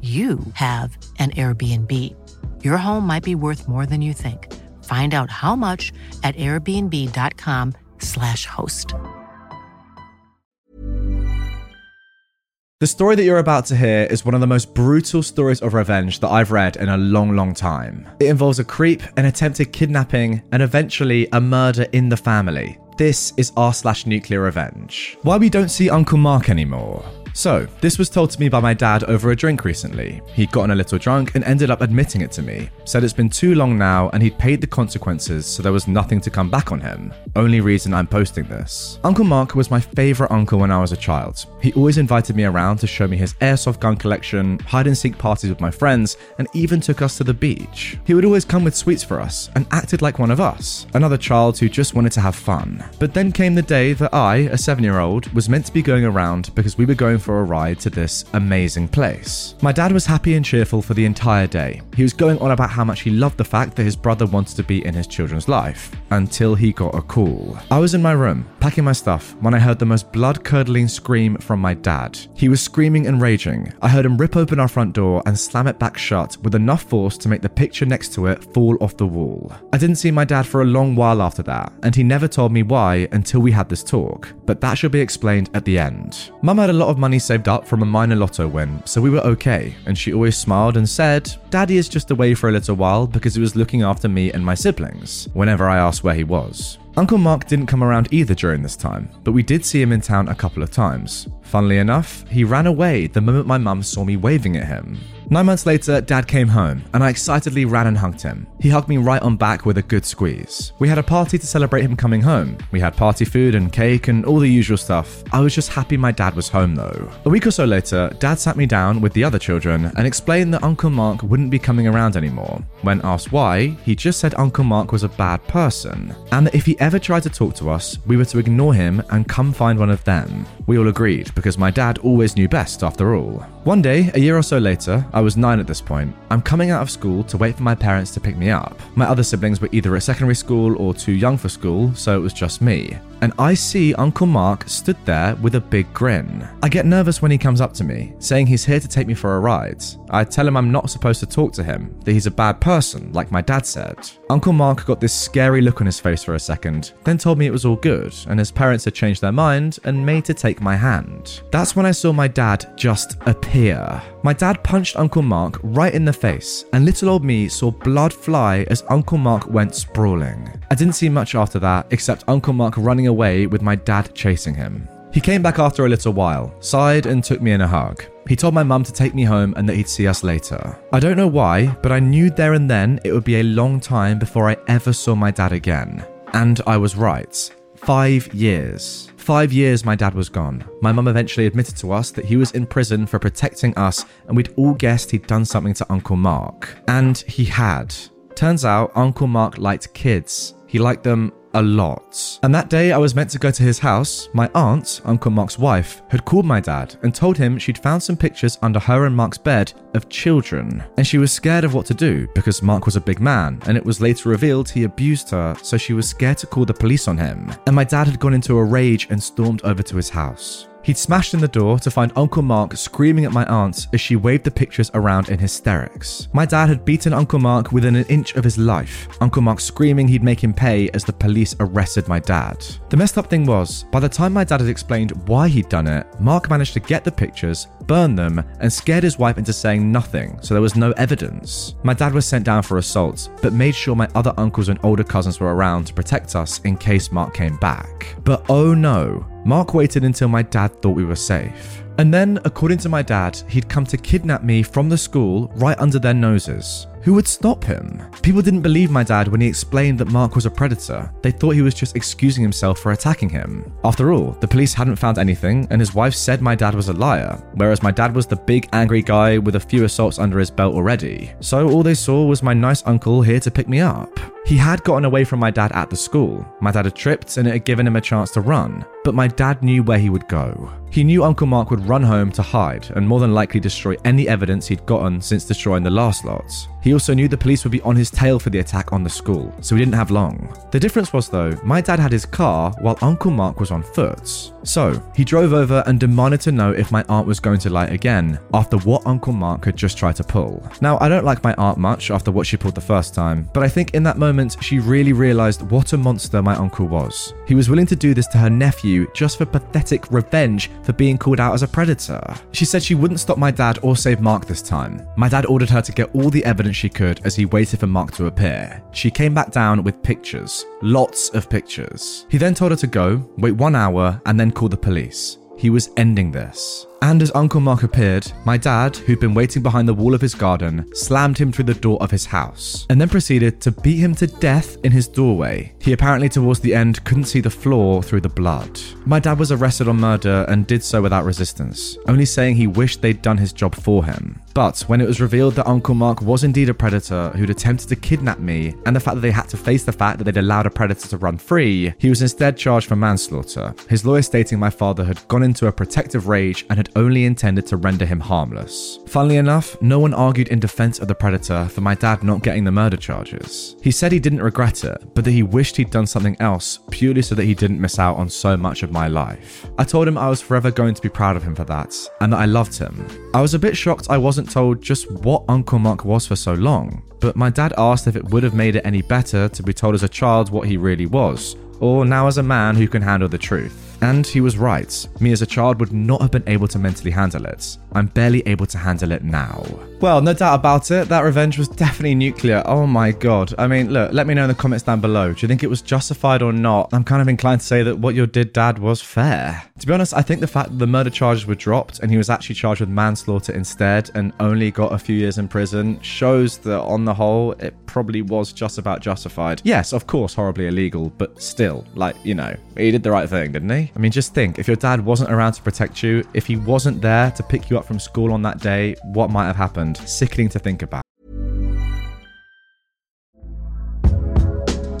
you have an Airbnb. Your home might be worth more than you think. Find out how much at airbnb.com/slash host. The story that you're about to hear is one of the most brutal stories of revenge that I've read in a long, long time. It involves a creep, an attempted kidnapping, and eventually a murder in the family. This is r slash nuclear revenge. Why we don't see Uncle Mark anymore. So, this was told to me by my dad over a drink recently. He'd gotten a little drunk and ended up admitting it to me. Said it's been too long now and he'd paid the consequences, so there was nothing to come back on him. Only reason I'm posting this. Uncle Mark was my favourite uncle when I was a child. He always invited me around to show me his airsoft gun collection, hide and seek parties with my friends, and even took us to the beach. He would always come with sweets for us and acted like one of us, another child who just wanted to have fun. But then came the day that I, a seven year old, was meant to be going around because we were going for a ride to this amazing place. My dad was happy and cheerful for the entire day. He was going on about how much he loved the fact that his brother wanted to be in his children's life until he got a call. I was in my room, packing my stuff, when I heard the most blood curdling scream from my dad. He was screaming and raging. I heard him rip open our front door and slam it back shut with enough force to make the picture next to it fall off the wall. I didn't see my dad for a long while after that, and he never told me why until we had this talk, but that should be explained at the end. Mum had a lot of money saved up from a minor lotto win, so we were okay, and she always smiled and said, Daddy is just away for a little while because he was looking after me and my siblings, whenever I asked where he was. Uncle Mark didn't come around either during this time, but we did see him in town a couple of times. Funnily enough, he ran away the moment my mum saw me waving at him. Nine months later, Dad came home, and I excitedly ran and hugged him. He hugged me right on back with a good squeeze. We had a party to celebrate him coming home. We had party food and cake and all the usual stuff. I was just happy my dad was home though. A week or so later, Dad sat me down with the other children and explained that Uncle Mark wouldn't be coming around anymore. When asked why, he just said Uncle Mark was a bad person, and that if he ever tried to talk to us, we were to ignore him and come find one of them. We all agreed because my dad always knew best after all. One day, a year or so later, I was nine at this point. I'm coming out of school to wait for my parents to pick me up. My other siblings were either at secondary school or too young for school, so it was just me. And I see Uncle Mark stood there with a big grin. I get nervous when he comes up to me, saying he's here to take me for a ride. I tell him I'm not supposed to talk to him, that he's a bad person, like my dad said. Uncle Mark got this scary look on his face for a second, then told me it was all good, and his parents had changed their mind and made to take my hand. That's when I saw my dad just appear. My dad punched Uncle Mark right in the face, and little old me saw blood fly as Uncle Mark went sprawling. I didn't see much after that, except Uncle Mark running away with my dad chasing him. He came back after a little while, sighed, and took me in a hug. He told my mum to take me home and that he'd see us later. I don't know why, but I knew there and then it would be a long time before I ever saw my dad again. And I was right. Five years. Five years my dad was gone. My mum eventually admitted to us that he was in prison for protecting us, and we'd all guessed he'd done something to Uncle Mark. And he had. Turns out Uncle Mark liked kids. He liked them a lot. And that day I was meant to go to his house, my aunt, Uncle Mark's wife, had called my dad and told him she'd found some pictures under her and Mark's bed of children. And she was scared of what to do because Mark was a big man and it was later revealed he abused her, so she was scared to call the police on him. And my dad had gone into a rage and stormed over to his house. He'd smashed in the door to find Uncle Mark screaming at my aunt as she waved the pictures around in hysterics. My dad had beaten Uncle Mark within an inch of his life, Uncle Mark screaming he'd make him pay as the police arrested my dad. The messed up thing was, by the time my dad had explained why he'd done it, Mark managed to get the pictures, burn them, and scared his wife into saying nothing, so there was no evidence. My dad was sent down for assault, but made sure my other uncles and older cousins were around to protect us in case Mark came back. But oh no, Mark waited until my dad thought we were safe. And then, according to my dad, he'd come to kidnap me from the school right under their noses. Who would stop him? People didn't believe my dad when he explained that Mark was a predator. They thought he was just excusing himself for attacking him. After all, the police hadn't found anything, and his wife said my dad was a liar, whereas my dad was the big angry guy with a few assaults under his belt already. So all they saw was my nice uncle here to pick me up. He had gotten away from my dad at the school. My dad had tripped and it had given him a chance to run, but my dad knew where he would go. He knew Uncle Mark would run home to hide and more than likely destroy any evidence he'd gotten since destroying the last lot. He also knew the police would be on his tail for the attack on the school, so he didn't have long. The difference was, though, my dad had his car while Uncle Mark was on foot. So, he drove over and demanded to know if my aunt was going to lie again after what Uncle Mark had just tried to pull. Now, I don't like my aunt much after what she pulled the first time, but I think in that moment she really realized what a monster my uncle was. He was willing to do this to her nephew just for pathetic revenge for being called out as a predator. She said she wouldn't stop my dad or save Mark this time. My dad ordered her to get all the evidence she could as he waited for Mark to appear. She came back down with pictures, lots of pictures. He then told her to go, wait one hour, and then call the police. He was ending this. And as Uncle Mark appeared, my dad, who'd been waiting behind the wall of his garden, slammed him through the door of his house, and then proceeded to beat him to death in his doorway. He apparently, towards the end, couldn't see the floor through the blood. My dad was arrested on murder and did so without resistance, only saying he wished they'd done his job for him. But when it was revealed that Uncle Mark was indeed a predator who'd attempted to kidnap me, and the fact that they had to face the fact that they'd allowed a predator to run free, he was instead charged for manslaughter. His lawyer stating my father had gone into a protective rage and had only intended to render him harmless. Funnily enough, no one argued in defense of the predator for my dad not getting the murder charges. He said he didn't regret it, but that he wished he'd done something else purely so that he didn't miss out on so much of my life. I told him I was forever going to be proud of him for that, and that I loved him. I was a bit shocked I wasn't told just what Uncle Mark was for so long, but my dad asked if it would have made it any better to be told as a child what he really was, or now as a man who can handle the truth. And he was right. Me as a child would not have been able to mentally handle it. I'm barely able to handle it now. Well, no doubt about it, that revenge was definitely nuclear. Oh my god. I mean, look, let me know in the comments down below. Do you think it was justified or not? I'm kind of inclined to say that what you did, Dad, was fair. To be honest, I think the fact that the murder charges were dropped and he was actually charged with manslaughter instead and only got a few years in prison shows that on the whole, it probably was just about justified. Yes, of course, horribly illegal, but still, like, you know, he did the right thing, didn't he? I mean, just think if your dad wasn't around to protect you, if he wasn't there to pick you up from school on that day, what might have happened? Sickening to think about.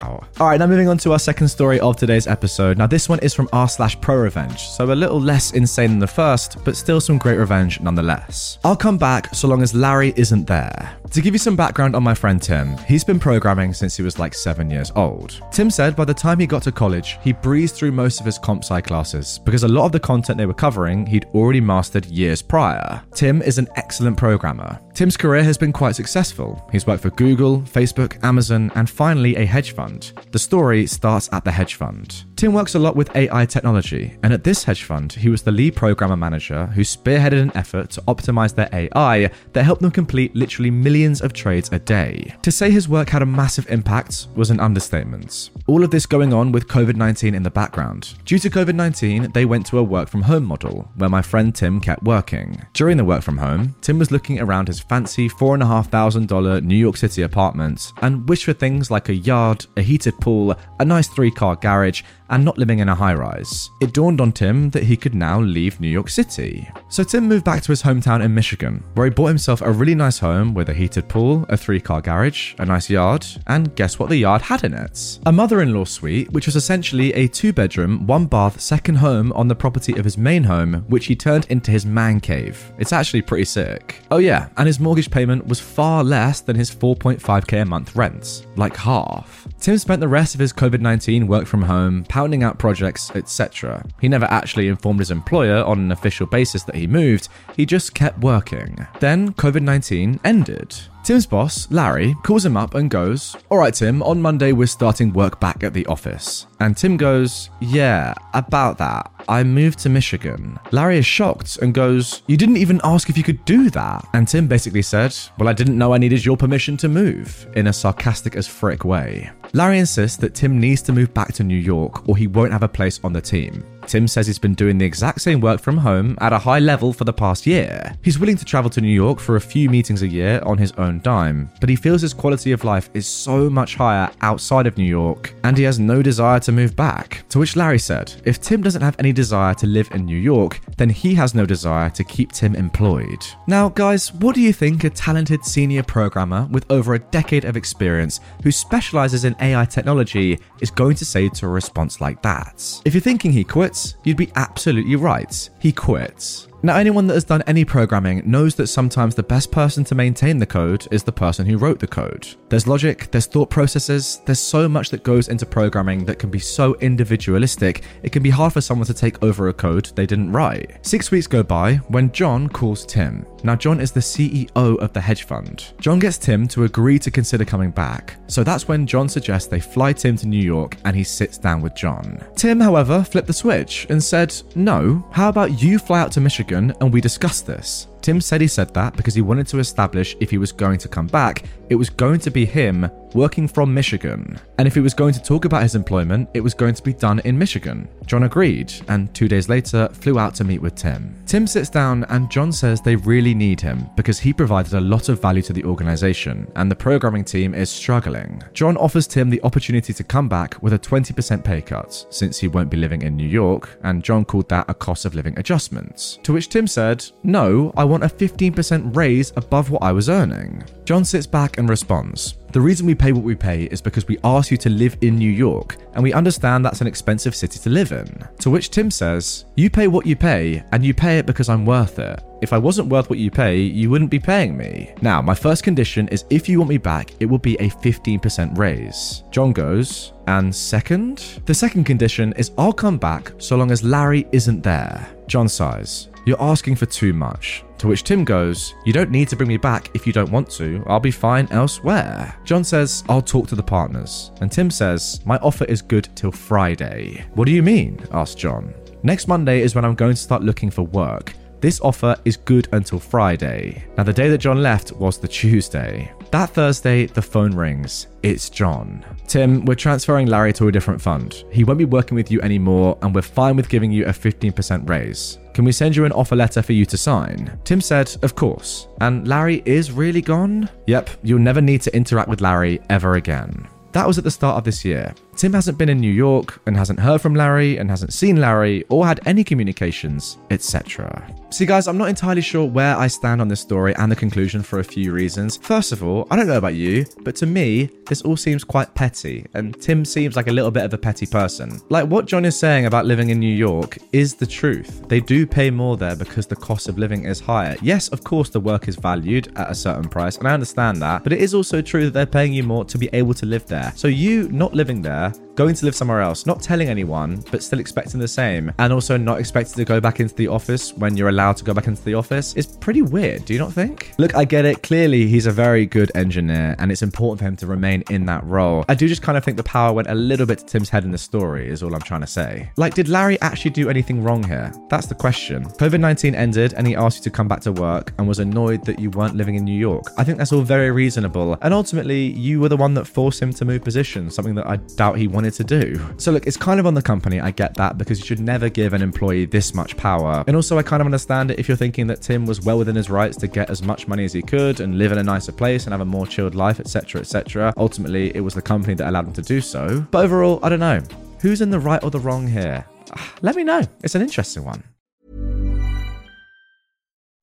All right, now moving on to our second story of today's episode. Now, this one is from r slash pro revenge, so a little less insane than the first, but still some great revenge nonetheless. I'll come back so long as Larry isn't there. To give you some background on my friend Tim, he's been programming since he was like seven years old. Tim said by the time he got to college, he breezed through most of his comp sci classes because a lot of the content they were covering he'd already mastered years prior. Tim is an excellent programmer. Tim's career has been quite successful. He's worked for Google, Facebook, Amazon, and finally a hedge fund. The story starts at the hedge fund. Tim works a lot with AI technology, and at this hedge fund, he was the lead programmer manager who spearheaded an effort to optimize their AI that helped them complete literally millions of trades a day. To say his work had a massive impact was an understatement. All of this going on with COVID 19 in the background. Due to COVID 19, they went to a work from home model, where my friend Tim kept working. During the work from home, Tim was looking around his fancy $4,500 New York City apartments and wish for things like a yard, a heated pool, a nice three car garage, and not living in a high rise. It dawned on Tim that he could now leave New York City. So Tim moved back to his hometown in Michigan, where he bought himself a really nice home with a heated pool, a three car garage, a nice yard, and guess what the yard had in it? A mother in law suite, which was essentially a two bedroom, one bath second home on the property of his main home, which he turned into his man cave. It's actually pretty sick. Oh, yeah, and his mortgage payment was far less than his 4.5k a month rent, like half. Tim spent the rest of his COVID 19 work from home, pounding out projects, etc. He never actually informed his employer on an official basis that he moved, he just kept working. Then COVID 19 ended. Tim's boss, Larry, calls him up and goes, Alright, Tim, on Monday we're starting work back at the office. And Tim goes, Yeah, about that. I moved to Michigan. Larry is shocked and goes, You didn't even ask if you could do that. And Tim basically said, Well, I didn't know I needed your permission to move, in a sarcastic as frick way. Larry insists that Tim needs to move back to New York or he won't have a place on the team. Tim says he's been doing the exact same work from home at a high level for the past year. He's willing to travel to New York for a few meetings a year on his own dime, but he feels his quality of life is so much higher outside of New York, and he has no desire to move back. To which Larry said, if Tim doesn't have any desire to live in New York, then he has no desire to keep Tim employed. Now, guys, what do you think a talented senior programmer with over a decade of experience who specializes in AI technology is going to say to a response like that? If you're thinking he quits, you'd be absolutely right. He quits. Now, anyone that has done any programming knows that sometimes the best person to maintain the code is the person who wrote the code. There's logic, there's thought processes, there's so much that goes into programming that can be so individualistic, it can be hard for someone to take over a code they didn't write. Six weeks go by when John calls Tim. Now, John is the CEO of the hedge fund. John gets Tim to agree to consider coming back, so that's when John suggests they fly Tim to New York and he sits down with John. Tim, however, flipped the switch and said, No, how about you fly out to Michigan and we discuss this? Tim said he said that because he wanted to establish if he was going to come back, it was going to be him working from Michigan. And if he was going to talk about his employment, it was going to be done in Michigan. John agreed, and two days later flew out to meet with Tim. Tim sits down, and John says they really need him because he provided a lot of value to the organization, and the programming team is struggling. John offers Tim the opportunity to come back with a 20% pay cut, since he won't be living in New York, and John called that a cost of living adjustment. To which Tim said, No, I want a 15% raise above what I was earning. John sits back and responds, the reason we pay what we pay is because we ask you to live in New York, and we understand that's an expensive city to live in. To which Tim says, You pay what you pay, and you pay it because I'm worth it. If I wasn't worth what you pay, you wouldn't be paying me. Now, my first condition is if you want me back, it will be a 15% raise. John goes, and second? The second condition is I'll come back so long as Larry isn't there. John sighs. You're asking for too much. To which Tim goes, You don't need to bring me back if you don't want to. I'll be fine elsewhere. John says, I'll talk to the partners. And Tim says, My offer is good till Friday. What do you mean? asks John. Next Monday is when I'm going to start looking for work. This offer is good until Friday. Now, the day that John left was the Tuesday. That Thursday, the phone rings. It's John. Tim, we're transferring Larry to a different fund. He won't be working with you anymore, and we're fine with giving you a 15% raise. Can we send you an offer letter for you to sign? Tim said, Of course. And Larry is really gone? Yep, you'll never need to interact with Larry ever again. That was at the start of this year. Tim hasn't been in New York and hasn't heard from Larry and hasn't seen Larry or had any communications, etc. See, guys, I'm not entirely sure where I stand on this story and the conclusion for a few reasons. First of all, I don't know about you, but to me, this all seems quite petty, and Tim seems like a little bit of a petty person. Like what John is saying about living in New York is the truth. They do pay more there because the cost of living is higher. Yes, of course, the work is valued at a certain price, and I understand that, but it is also true that they're paying you more to be able to live there. So, you not living there пока. Going to live somewhere else, not telling anyone, but still expecting the same, and also not expecting to go back into the office when you're allowed to go back into the office is pretty weird, do you not think? Look, I get it. Clearly, he's a very good engineer, and it's important for him to remain in that role. I do just kind of think the power went a little bit to Tim's head in the story, is all I'm trying to say. Like, did Larry actually do anything wrong here? That's the question. COVID 19 ended, and he asked you to come back to work and was annoyed that you weren't living in New York. I think that's all very reasonable, and ultimately, you were the one that forced him to move position, something that I doubt he wanted to do. So, look, it's kind of on the company, I get that, because you should never give an employee this much power. And also, I kind of understand it if you're thinking that Tim was well within his rights to get as much money as he could and live in a nicer place and have a more chilled life, etc., etc. Ultimately, it was the company that allowed him to do so. But overall, I don't know. Who's in the right or the wrong here? Ah, let me know. It's an interesting one.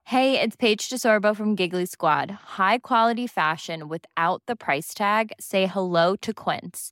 Hey, it's Paige DeSorbo from Giggly Squad. High quality fashion without the price tag. Say hello to Quince.